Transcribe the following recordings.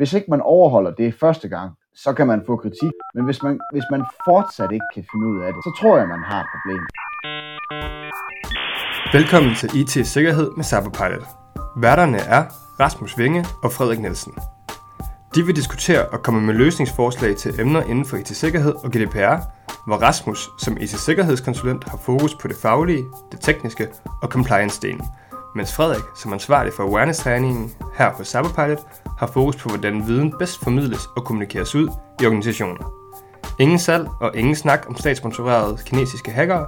Hvis ikke man overholder det første gang, så kan man få kritik. Men hvis man, hvis man fortsat ikke kan finde ud af det, så tror jeg, man har et problem. Velkommen til IT Sikkerhed med Cyberpilot. Værterne er Rasmus Vinge og Frederik Nielsen. De vil diskutere og komme med løsningsforslag til emner inden for IT-sikkerhed og GDPR, hvor Rasmus som IT-sikkerhedskonsulent har fokus på det faglige, det tekniske og compliance-delen, mens Frederik som ansvarlig for awareness-træningen her på Cyberpilot har fokus på, hvordan viden bedst formidles og kommunikeres ud i organisationer. Ingen salg og ingen snak om statssponsorerede kinesiske hackere.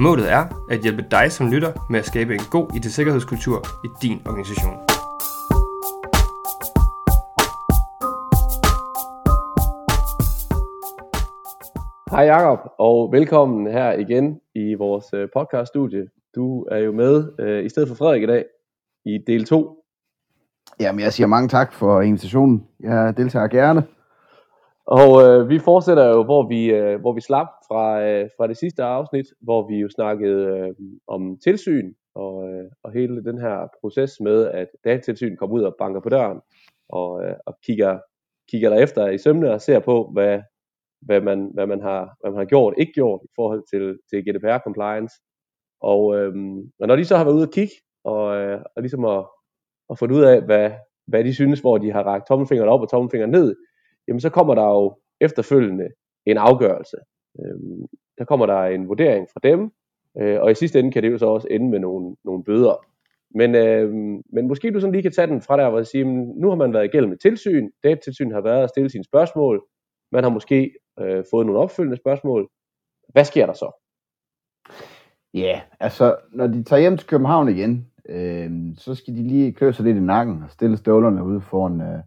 Målet er at hjælpe dig som lytter med at skabe en god IT-sikkerhedskultur i din organisation. Hej Jakob og velkommen her igen i vores øh, podcaststudie. Du er jo med øh, i stedet for Frederik i dag i del 2. Jamen, jeg siger mange tak for invitationen. Jeg deltager gerne. Og øh, vi fortsætter jo, hvor vi, øh, hvor vi slap fra, øh, fra det sidste afsnit, hvor vi jo snakkede øh, om tilsyn og, øh, og hele den her proces med, at datatilsyn kommer ud og banker på døren og, øh, og kigger, kigger der efter i sømne og ser på, hvad, hvad, man, hvad, man har, hvad man har gjort ikke gjort i forhold til, til GDPR compliance. Og, øh, og når de så har været ude at kigge og, øh, og ligesom at, at fundet ud af, hvad, hvad de synes, hvor de har rakt tommelfingeren op og tommelfingeren ned, jamen så kommer der jo efterfølgende en afgørelse. Øhm, der kommer der en vurdering fra dem, øh, og i sidste ende kan det jo så også ende med nogle, nogle bøder. Men, øh, men måske du sådan lige kan tage den fra der, hvor jeg siger, nu har man været igennem et tilsyn, datatilsyn har været at stille sine spørgsmål, man har måske øh, fået nogle opfølgende spørgsmål. Hvad sker der så? Ja, altså når de tager hjem til København igen, øh, så skal de lige klø sig lidt i nakken og stille støvlerne ude foran øh,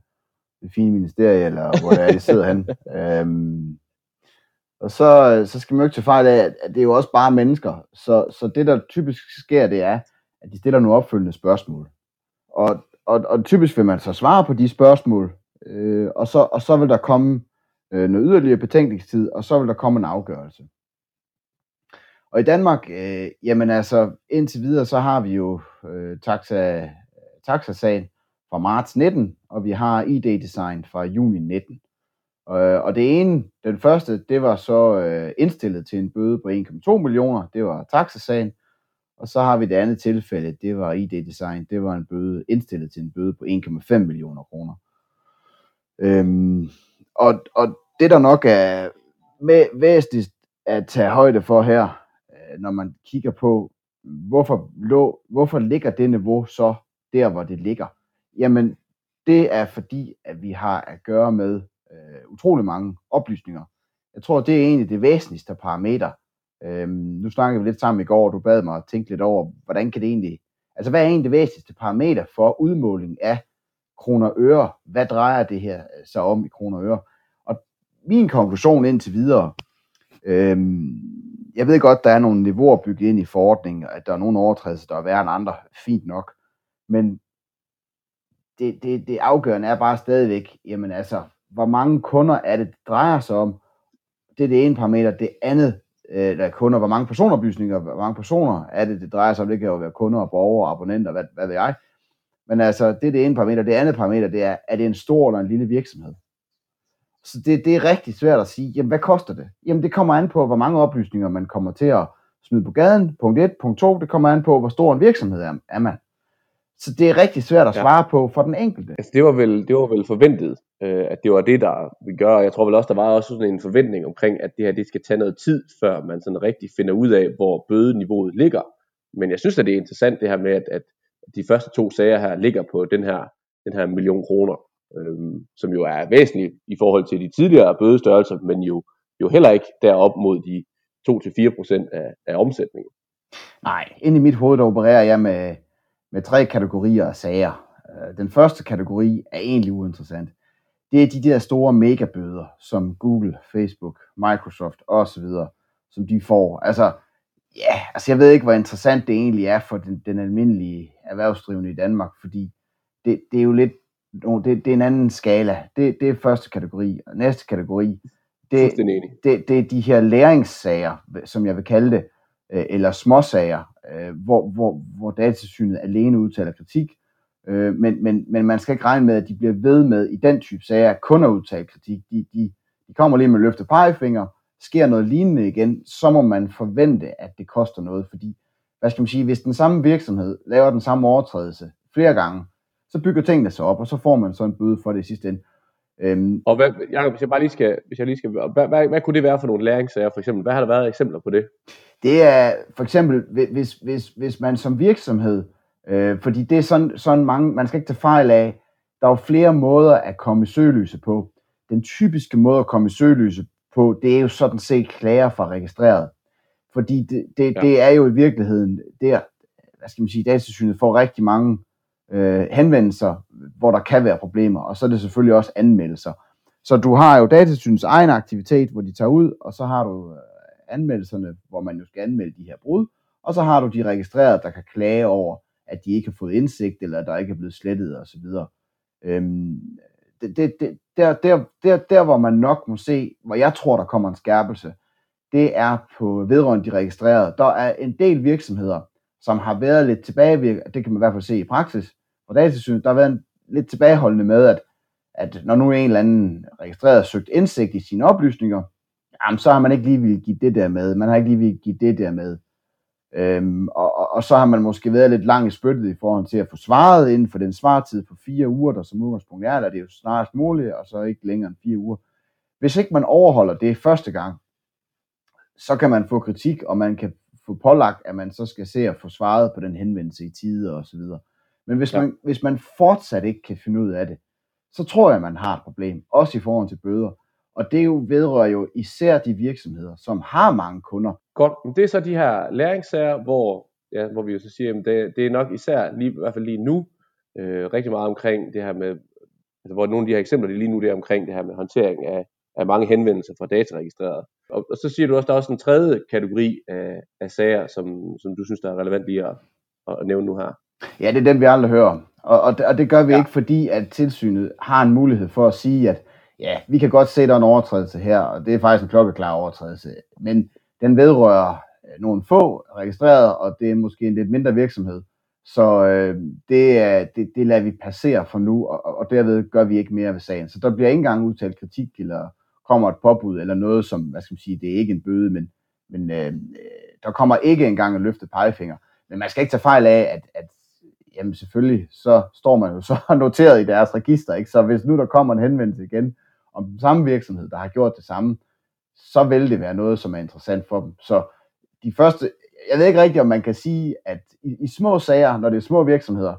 det fine ministerie, eller hvor det er, de sidder hen. øhm, og så, så skal man jo ikke tage fejl af, at det er jo også bare mennesker. Så, så det, der typisk sker, det er, at de stiller nogle opfølgende spørgsmål. Og, og, og typisk vil man så svare på de spørgsmål, øh, og, så, og så vil der komme øh, noget yderligere betænkningstid, og så vil der komme en afgørelse. Og i Danmark, øh, jamen altså, indtil videre, så har vi jo øh, taxa, taxasagen fra marts 19, og vi har ID-design fra juni 19. Øh, og det ene, den første, det var så øh, indstillet til en bøde på 1,2 millioner, det var taxasagen. Og så har vi det andet tilfælde, det var ID-design, det var en bøde indstillet til en bøde på 1,5 millioner kroner. Øhm, og, og det der nok er væsentligt at tage højde for her, når man kigger på, hvorfor, lå, hvorfor ligger det niveau så der, hvor det ligger? Jamen, det er fordi, at vi har at gøre med øh, utrolig mange oplysninger. Jeg tror, det er egentlig det væsentligste parameter. Øhm, nu snakkede vi lidt sammen i går, og du bad mig at tænke lidt over, hvordan kan det egentlig, altså hvad er egentlig det væsentligste parameter for udmåling af kroner og øre? Hvad drejer det her øh, så om i kroner og øre? min konklusion indtil videre, øhm, jeg ved godt, der er nogle niveauer bygget ind i forordningen, at der er nogle overtrædelser, der er værre end andre, fint nok, men det, det, det afgørende er bare stadigvæk, jamen altså, hvor mange kunder er det, det drejer sig om, det er det ene parameter, det andet, øh, der er kunder, hvor mange personoplysninger, hvor mange personer er det, det drejer sig om, det kan jo være kunder og borgere og abonnenter, hvad, hvad ved jeg, men altså, det er det ene parameter, det andet parameter, det er, er det en stor eller en lille virksomhed? Så det, det er rigtig svært at sige, jamen hvad koster det? Jamen det kommer an på, hvor mange oplysninger man kommer til at smide på gaden. Punkt 1. Punkt 2. Det kommer an på, hvor stor en virksomhed er, er man. Så det er rigtig svært at svare ja. på for den enkelte. Altså, det, var vel, det var vel forventet, øh, at det var det, der vi gør. Jeg tror vel også, der var også sådan en forventning omkring, at det her det skal tage noget tid, før man sådan rigtig finder ud af, hvor bødeniveauet ligger. Men jeg synes, at det er interessant det her med, at, at de første to sager her ligger på den her, den her million kroner øh, som jo er væsentligt i forhold til de tidligere bødestørrelser, men jo, jo heller ikke derop mod de 2-4% af, af omsætningen. Nej, ind i mit hoved der opererer jeg med, med tre kategorier af sager. Øh, den første kategori er egentlig uinteressant. Det er de der store megabøder, som Google, Facebook, Microsoft osv., som de får. Altså, ja, altså jeg ved ikke, hvor interessant det egentlig er for den, den almindelige erhvervsdrivende i Danmark, fordi det, det er jo lidt no, det, det er en anden skala. Det, det er første kategori. Og næste kategori, det, det, det er de her læringssager, som jeg vil kalde det, øh, eller småsager, øh, hvor, hvor, hvor datasynet alene udtaler kritik, Øh, men, men, men man skal ikke regne med, at de bliver ved med i den type sager kun at udtale kritik. De, de, de kommer lige med løftet pegefinger, sker noget lignende igen, så må man forvente, at det koster noget, fordi, hvad skal man sige, hvis den samme virksomhed laver den samme overtrædelse flere gange, så bygger tingene sig op, og så får man så en bøde for det i sidste ende. Øhm, og hvad, Jacob, hvis jeg bare lige skal, hvis jeg lige skal hvad, hvad, hvad, kunne det være for nogle læringssager, for eksempel? Hvad har der været eksempler på det? Det er for eksempel, hvis, hvis, hvis man som virksomhed, øh, fordi det er sådan, sådan mange, man skal ikke tage fejl af, der er jo flere måder at komme i søgelyset på. Den typiske måde at komme i søgelyset på, det er jo sådan set klager fra registreret. Fordi det, det, ja. det er jo i virkeligheden der, hvad skal man sige, datasynet får rigtig mange øh, henvendelser, hvor der kan være problemer, og så er det selvfølgelig også anmeldelser. Så du har jo datasynets egen aktivitet, hvor de tager ud, og så har du øh, anmeldelserne, hvor man jo skal anmelde de her brud, og så har du de registrerede, der kan klage over, at de ikke har fået indsigt, eller at der ikke er blevet slettet osv. Øhm, det, det, det, der, der, der, der, hvor man nok må se, hvor jeg tror, der kommer en skærpelse, det er på vedrørende de registrerede. Der er en del virksomheder, som har været lidt tilbagevirkende, det kan man i hvert fald se i praksis, og datasynet, der har været en, lidt tilbageholdende med, at, at når nu en eller anden registreret søgt indsigt i sine oplysninger, jamen, så har man ikke lige vil give det der med, man har ikke lige vil give det der med. Øhm, og, og, og så har man måske været lidt lang i spyttet i forhold til at få svaret inden for den svartid på fire uger, der som udgangspunkt er, der det er jo snarest muligt, og så ikke længere end fire uger. Hvis ikke man overholder det første gang, så kan man få kritik, og man kan få pålagt, at man så skal se at få svaret på den henvendelse i tide og så videre. Men hvis, ja. man, hvis man fortsat ikke kan finde ud af det, så tror jeg, man har et problem, også i forhold til bøder. Og det jo vedrører jo især de virksomheder, som har mange kunder. Godt, men det er så de her læringssager, hvor, ja, hvor vi jo så siger, at det, det er nok især, lige, i hvert fald lige nu, øh, rigtig meget omkring det her med, altså hvor nogle af de her eksempler, det lige nu det er omkring det her med håndtering af, af mange henvendelser fra dataregistreret. Og, og så siger du også, at der er også en tredje kategori af, af sager, som, som du synes, der er relevant lige at, at nævne nu her. Ja, det er den, vi aldrig hører om. Og, og, og det gør vi ja. ikke, fordi at tilsynet har en mulighed for at sige, at ja, vi kan godt se, at der er en overtrædelse her, og det er faktisk en klokkeklar overtrædelse. Men den vedrører øh, nogle få registrerede, og det er måske en lidt mindre virksomhed. Så øh, det, er, det, det lader vi passere for nu, og, og derved gør vi ikke mere ved sagen. Så der bliver ikke engang udtalt kritik, eller kommer et påbud, eller noget som, hvad skal man sige, det er ikke en bøde, men, men øh, der kommer ikke engang en løftet pegefinger. Men man skal ikke tage fejl af, at, at jamen selvfølgelig, så står man jo så noteret i deres register, ikke? Så hvis nu der kommer en henvendelse igen om den samme virksomhed, der har gjort det samme, så vil det være noget, som er interessant for dem. Så de første, jeg ved ikke rigtigt, om man kan sige, at i, i små sager, når det er små virksomheder,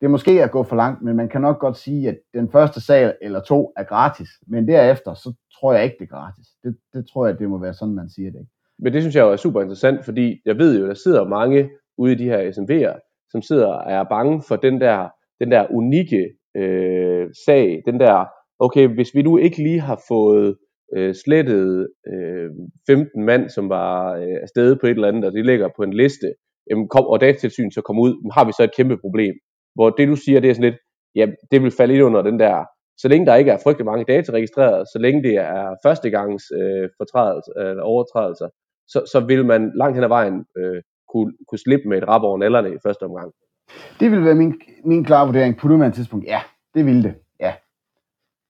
det er måske at gå for langt, men man kan nok godt sige, at den første sag eller to er gratis, men derefter, så tror jeg ikke, det er gratis. Det, det tror jeg, det må være sådan, man siger det. Ikke? Men det synes jeg jo er super interessant, fordi jeg ved jo, der sidder mange ude i de her SMV'er, som sidder og er bange for den der, den der unikke øh, sag, den der, okay, hvis vi nu ikke lige har fået øh, slettet øh, 15 mand, som var øh, afsted på et eller andet, og de ligger på en liste, jamen, kom, og datatilsyn så kommer ud, har vi så et kæmpe problem. Hvor det du siger, det er sådan lidt, ja, det vil falde ind under den der, så længe der ikke er frygtelig mange data registreret, så længe det er førstegangs øh, øh, overtrædelser, så, så vil man langt hen ad vejen øh, kunne, kunne slippe med et rap over nallerne i første omgang. Det vil være min, min klare vurdering på nuværende tidspunkt. Ja, det ville det. Ja.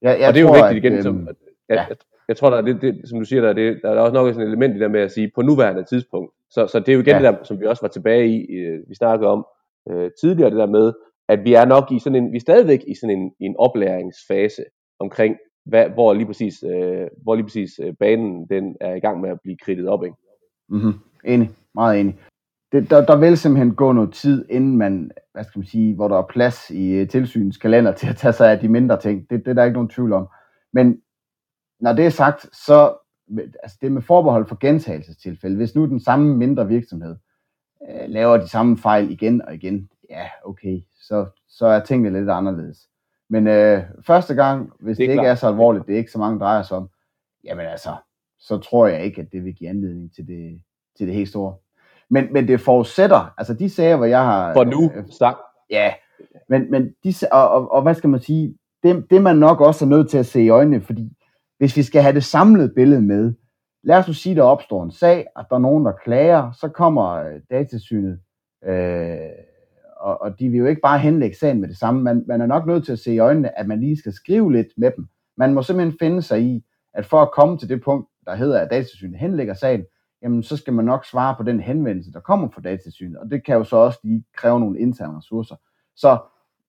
Jeg, jeg og det er tror, jo vigtigt igen, at, som, at, ja. jeg, jeg tror, der er det, det, som du siger, der, det, der er også nok et element i der med at sige på nuværende tidspunkt. Så, så det er jo igen ja. det der, som vi også var tilbage i, vi snakkede om øh, tidligere, det der med, at vi er nok i sådan en, vi er stadigvæk i sådan en, en oplæringsfase omkring, hvad, hvor lige præcis, øh, hvor lige præcis øh, banen den er i gang med at blive kridtet op. Ikke? Mm-hmm. Enig, meget enig det, der, der vil simpelthen gå noget tid, inden man, hvad skal man sige, hvor der er plads i uh, tilsynens kalender til at tage sig af de mindre ting. Det, det er der ikke nogen tvivl om. Men når det er sagt, så altså det med forbehold for gentagelsestilfælde. Hvis nu den samme mindre virksomhed uh, laver de samme fejl igen og igen, ja, okay, så, så er tingene lidt anderledes. Men uh, første gang, hvis det, det ikke er så alvorligt, det er ikke så mange drejer sig om, jamen altså, så tror jeg ikke, at det vil give anledning til det, til det helt store. Men, men det forudsætter, altså de sager, hvor jeg har... For nu, øh, sagt. Ja, men, men de, og, og, og hvad skal man sige, det, det man nok også er nødt til at se i øjnene, fordi hvis vi skal have det samlede billede med, lad os nu sige, der opstår en sag, at der er nogen, der klager, så kommer øh, datasynet øh, og, og de vil jo ikke bare henlægge sagen med det samme. Man, man er nok nødt til at se i øjnene, at man lige skal skrive lidt med dem. Man må simpelthen finde sig i, at for at komme til det punkt, der hedder, at datasynet henlægger sagen, jamen så skal man nok svare på den henvendelse, der kommer fra datatilsynet, og det kan jo så også lige kræve nogle interne ressourcer. Så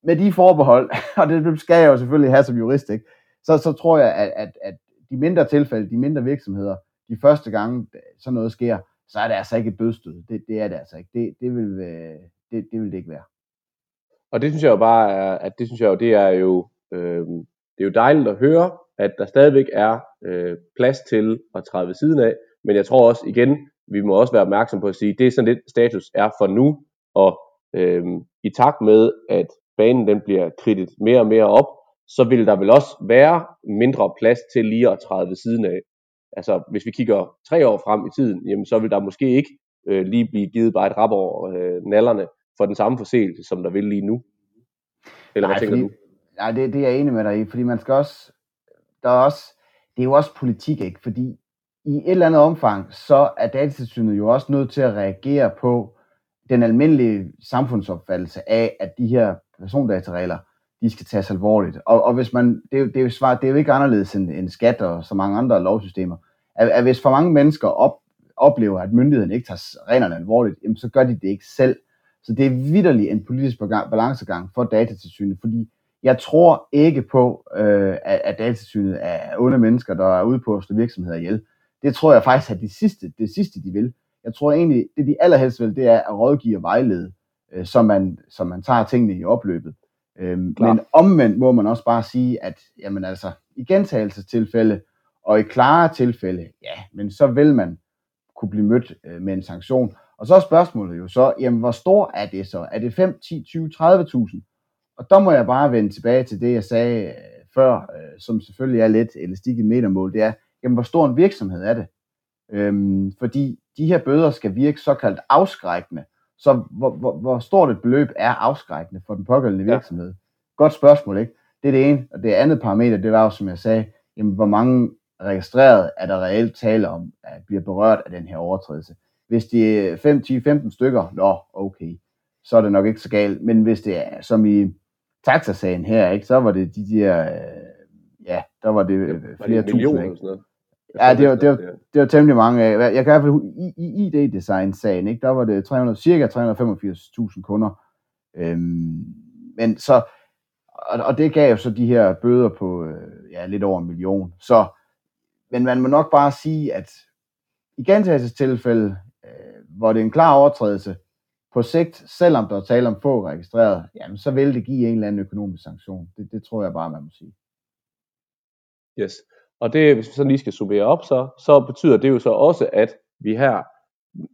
med de forbehold, og det skal jeg jo selvfølgelig have som jurist, ikke? Så, så tror jeg, at, at, at de mindre tilfælde, de mindre virksomheder, de første gange sådan noget sker, så er det altså ikke et dødstød. Det, det er det altså ikke. Det, det, vil, øh, det, det vil det ikke være. Og det synes jeg jo bare er, at det synes jeg jo, det er jo, øh, det er jo dejligt at høre, at der stadigvæk er øh, plads til at træde ved siden af, men jeg tror også igen, vi må også være opmærksom på at sige, det er sådan lidt status er for nu, og øh, i takt med, at banen den bliver kridtet mere og mere op, så vil der vel også være mindre plads til lige at træde ved siden af. Altså, hvis vi kigger tre år frem i tiden, jamen, så vil der måske ikke øh, lige blive givet bare et rap over øh, nallerne for den samme forseelse, som der vil lige nu. Eller nej, hvad tænker fordi, du? Nej, det, det er jeg enig med dig i, fordi man skal også, der er også, det er jo også politik, ikke? Fordi i et eller andet omfang, så er datatilsynet jo også nødt til at reagere på den almindelige samfundsopfattelse af, at de her persondataregler, de skal tages alvorligt. Og, og hvis man, det, er jo, det, er jo svar, det er jo ikke anderledes end, end skat og så mange andre lovsystemer. At, at hvis for mange mennesker op, oplever, at myndigheden ikke tager reglerne alvorligt, jamen, så gør de det ikke selv. Så det er vidderligt en politisk balancegang for datatilsynet, fordi jeg tror ikke på, øh, at, at datatilsynet er onde mennesker, der er ude på at slå virksomheder ihjel. Det tror jeg faktisk er det sidste, det sidste, de vil. Jeg tror egentlig, det de allerhelst vil, det er at rådgive og vejlede, øh, så, man, så man tager tingene i opløbet. Øhm, men omvendt må man også bare sige, at jamen altså, i gentagelsestilfælde og i klare tilfælde, ja, men så vil man kunne blive mødt øh, med en sanktion. Og så er spørgsmålet jo så, jamen hvor stor er det så? Er det 5, 10, 20, 30.000? Og der må jeg bare vende tilbage til det, jeg sagde øh, før, øh, som selvfølgelig er lidt elastik i metermål, det er, jamen hvor stor en virksomhed er det? Øhm, fordi de her bøder skal virke såkaldt afskrækkende. Så hvor, hvor, hvor stort et beløb er afskrækkende for den pågældende virksomhed? Ja. Godt spørgsmål, ikke? Det er det ene. Og det andet parameter, det var jo, som jeg sagde, jamen, hvor mange registreret er der reelt tale om, at bliver berørt af den her overtrædelse. Hvis det er 5, 10, 15 stykker, nå, okay, så er det nok ikke så galt. Men hvis det er, som i taxasagen her, ikke, så var det de der, øh, ja, der var det Ja, flere det millioner tusind, ikke? sådan noget. Ja, det var, det, var, det var temmelig mange af. Jeg kan i hvert fald i, i ID-design-sagen, ikke, der var det 300, cirka 385.000 kunder. Øhm, men så, og, og det gav jo så de her bøder på øh, ja, lidt over en million. Så, men man må nok bare sige, at i gentagelsestilfælde, øh, hvor det er en klar overtrædelse, på sigt, selvom der er tale om få registreret, jamen så vil det give en eller anden økonomisk sanktion. Det, det tror jeg bare, man må sige. Yes. Og det, hvis vi sådan lige skal summere op, så, så betyder det jo så også, at vi her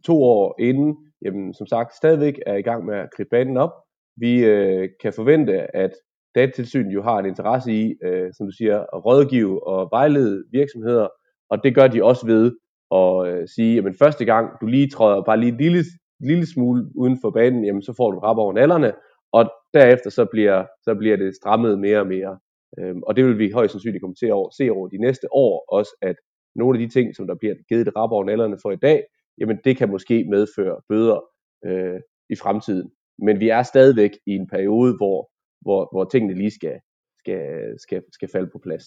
to år inden, jamen, som sagt, stadigvæk er i gang med at kridte banen op. Vi øh, kan forvente, at Datatilsynet jo har en interesse i, øh, som du siger, at rådgive og vejlede virksomheder, og det gør de også ved at øh, sige, jamen første gang du lige træder bare lige en lille, lille smule uden for banen, jamen så får du rap over nallerne, og derefter så bliver, så bliver det strammet mere og mere. Øhm, og det vil vi højst sandsynligt komme til at se over de næste år, også at nogle af de ting, som der bliver givet et rap over nallerne for i dag, jamen det kan måske medføre bøder øh, i fremtiden. Men vi er stadigvæk i en periode, hvor, hvor, hvor tingene lige skal, skal, skal, skal falde på plads.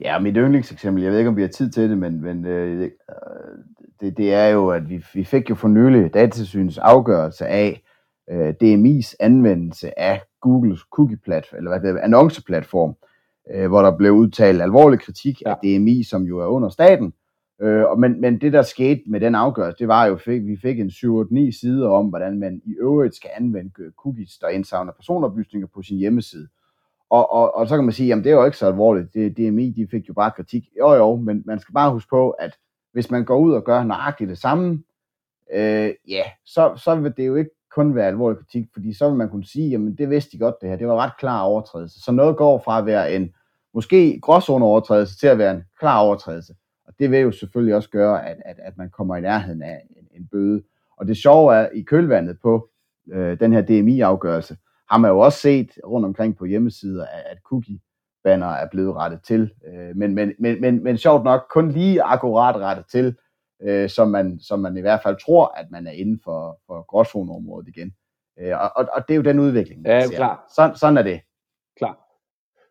Ja, mit yndlingseksempel, jeg ved ikke, om vi har tid til det, men, men øh, det, det er jo, at vi, vi fik jo for nylig datasynets afgørelse af øh, DMI's anvendelse af Googles cookie-platform, eller hvad det er, annonceplatform, øh, hvor der blev udtalt alvorlig kritik ja. af DMI, som jo er under staten. Øh, og men, men det, der skete med den afgørelse, det var jo, at vi fik en 7-8-9 sider om, hvordan man i øvrigt skal anvende cookies, der indsamler personoplysninger på sin hjemmeside. Og, og, og så kan man sige, jamen det er jo ikke så alvorligt. Det, DMI, de fik jo bare kritik. Jo jo, men man skal bare huske på, at hvis man går ud og gør nøjagtigt det samme, øh, ja, så, så vil det jo ikke kun være alvorlig kritik, fordi så vil man kunne sige, jamen det vidste de godt det her, det var ret klar overtrædelse. Så noget går fra at være en måske gråzone overtrædelse til at være en klar overtrædelse. Og det vil jo selvfølgelig også gøre, at, at, at man kommer i nærheden af en, en bøde. Og det sjove er, i kølvandet på øh, den her DMI-afgørelse, har man jo også set rundt omkring på hjemmesider, at, at cookie-banner er blevet rettet til. Øh, men, men, men, men, men sjovt nok kun lige akkurat rettet til, øh, som, man, som man i hvert fald tror, at man er inden for, for gråzoneområdet igen. Øh, og, og, og det er jo den udvikling. Ja, vi ser. klar. Sådan, sådan er det. Klar.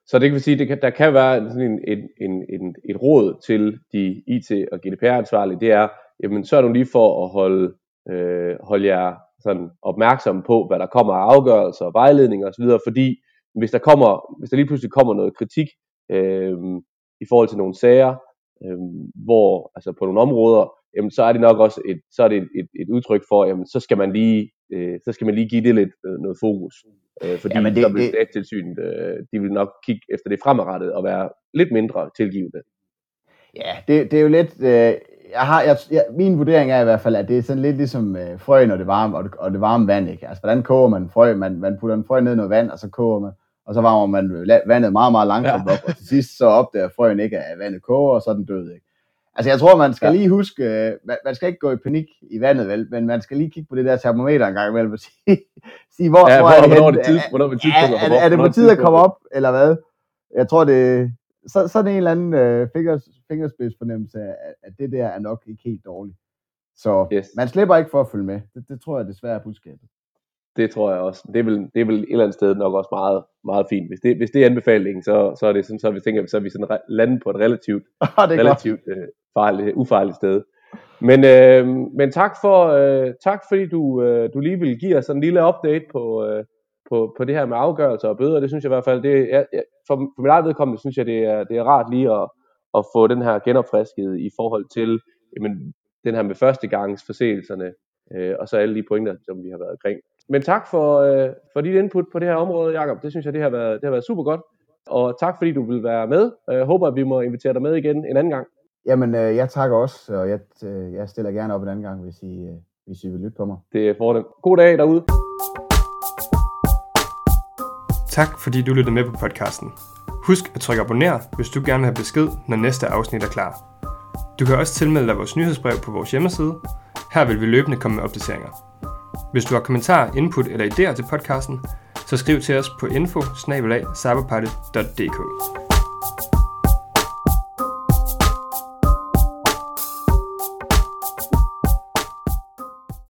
Så det kan vi sige, det kan, der kan være sådan en, en, en, en, et råd til de IT- og GDPR-ansvarlige, det er, jamen så er du lige for at holde, øh, holde jer sådan opmærksom på, hvad der kommer af afgørelser og vejledninger osv., fordi hvis der, kommer, hvis der lige pludselig kommer noget kritik øh, i forhold til nogle sager, øh, hvor, altså på nogle områder, jamen så er det nok også et, så er det et, et, et udtryk for, jamen så skal man lige, øh, så skal man lige give det lidt øh, noget fokus. Øh, fordi Jamen, det- så vil det- datatilsynet, øh, de vil nok kigge efter det fremadrettet og være lidt mindre tilgivende. Ja, det, det er jo lidt... Øh, jeg har, jeg, jeg, min vurdering er i hvert fald, at det er sådan lidt ligesom øh, frø, når det varme, og det, og det varme vand. Ikke? Altså, hvordan koger man frø? Man, man putter en frø ned i noget vand, og så koger man, og så varmer man vandet meget, meget langsomt Ja. op, og til sidst så opdager frøen ikke, at vandet koger, og så er den død. Ikke? Altså, jeg tror, man skal Ja. lige huske, øh, man, man skal ikke gå i panik i vandet, vel, men man skal lige kigge på det der termometer en gang imellem, og sige, sige hvor, Ja, hvor, hvor, er det hvornår er det tid, hvornår er det at er, det- op? er det på tide at komme op, eller hvad? Jeg tror, det så, sådan en eller anden øh, fingers, fingerspidsfornemmelse af, at det der er nok ikke helt dårligt. Så Yes. man slipper ikke for at følge med. Det, det tror jeg desværre er budskabet. Det tror jeg også. Det er, vel, det er vel et eller andet sted nok også meget, meget fint. Hvis det, hvis det er anbefalingen, så, så er det sådan, så vi tænker, så er vi sådan landet på et relativt, det er godt. relativt øh, farligt, ufarligt sted. Men, øh, men tak, for, øh, tak fordi du, øh, du lige vil give os en lille update på, øh, på, på det her med afgørelser og bøder. Det synes jeg i hvert fald, det er, for, for mit eget vedkommende, synes jeg, det er, det er rart lige at, at få den her genopfrisket i forhold til jamen, den her med førstegangsforseelserne, øh, og så alle de pointer, som vi har været omkring. Men tak for, øh, for dit input på det her område, Jakob. Det synes jeg, det har været, det har været super godt. Og tak fordi du vil være med. Jeg håber, at vi må invitere dig med igen en anden gang. Jamen, øh, jeg takker også, og jeg, øh, jeg stiller gerne op en anden gang, hvis I, øh, hvis I vil lytte på mig. Det er for God dag derude. Tak fordi du lyttede med på podcasten. Husk at trykke abonner, hvis du gerne vil have besked, når næste afsnit er klar. Du kan også tilmelde dig vores nyhedsbrev på vores hjemmeside. Her vil vi løbende komme med opdateringer. Hvis du har kommentarer, input eller idéer til podcasten, så skriv til os på info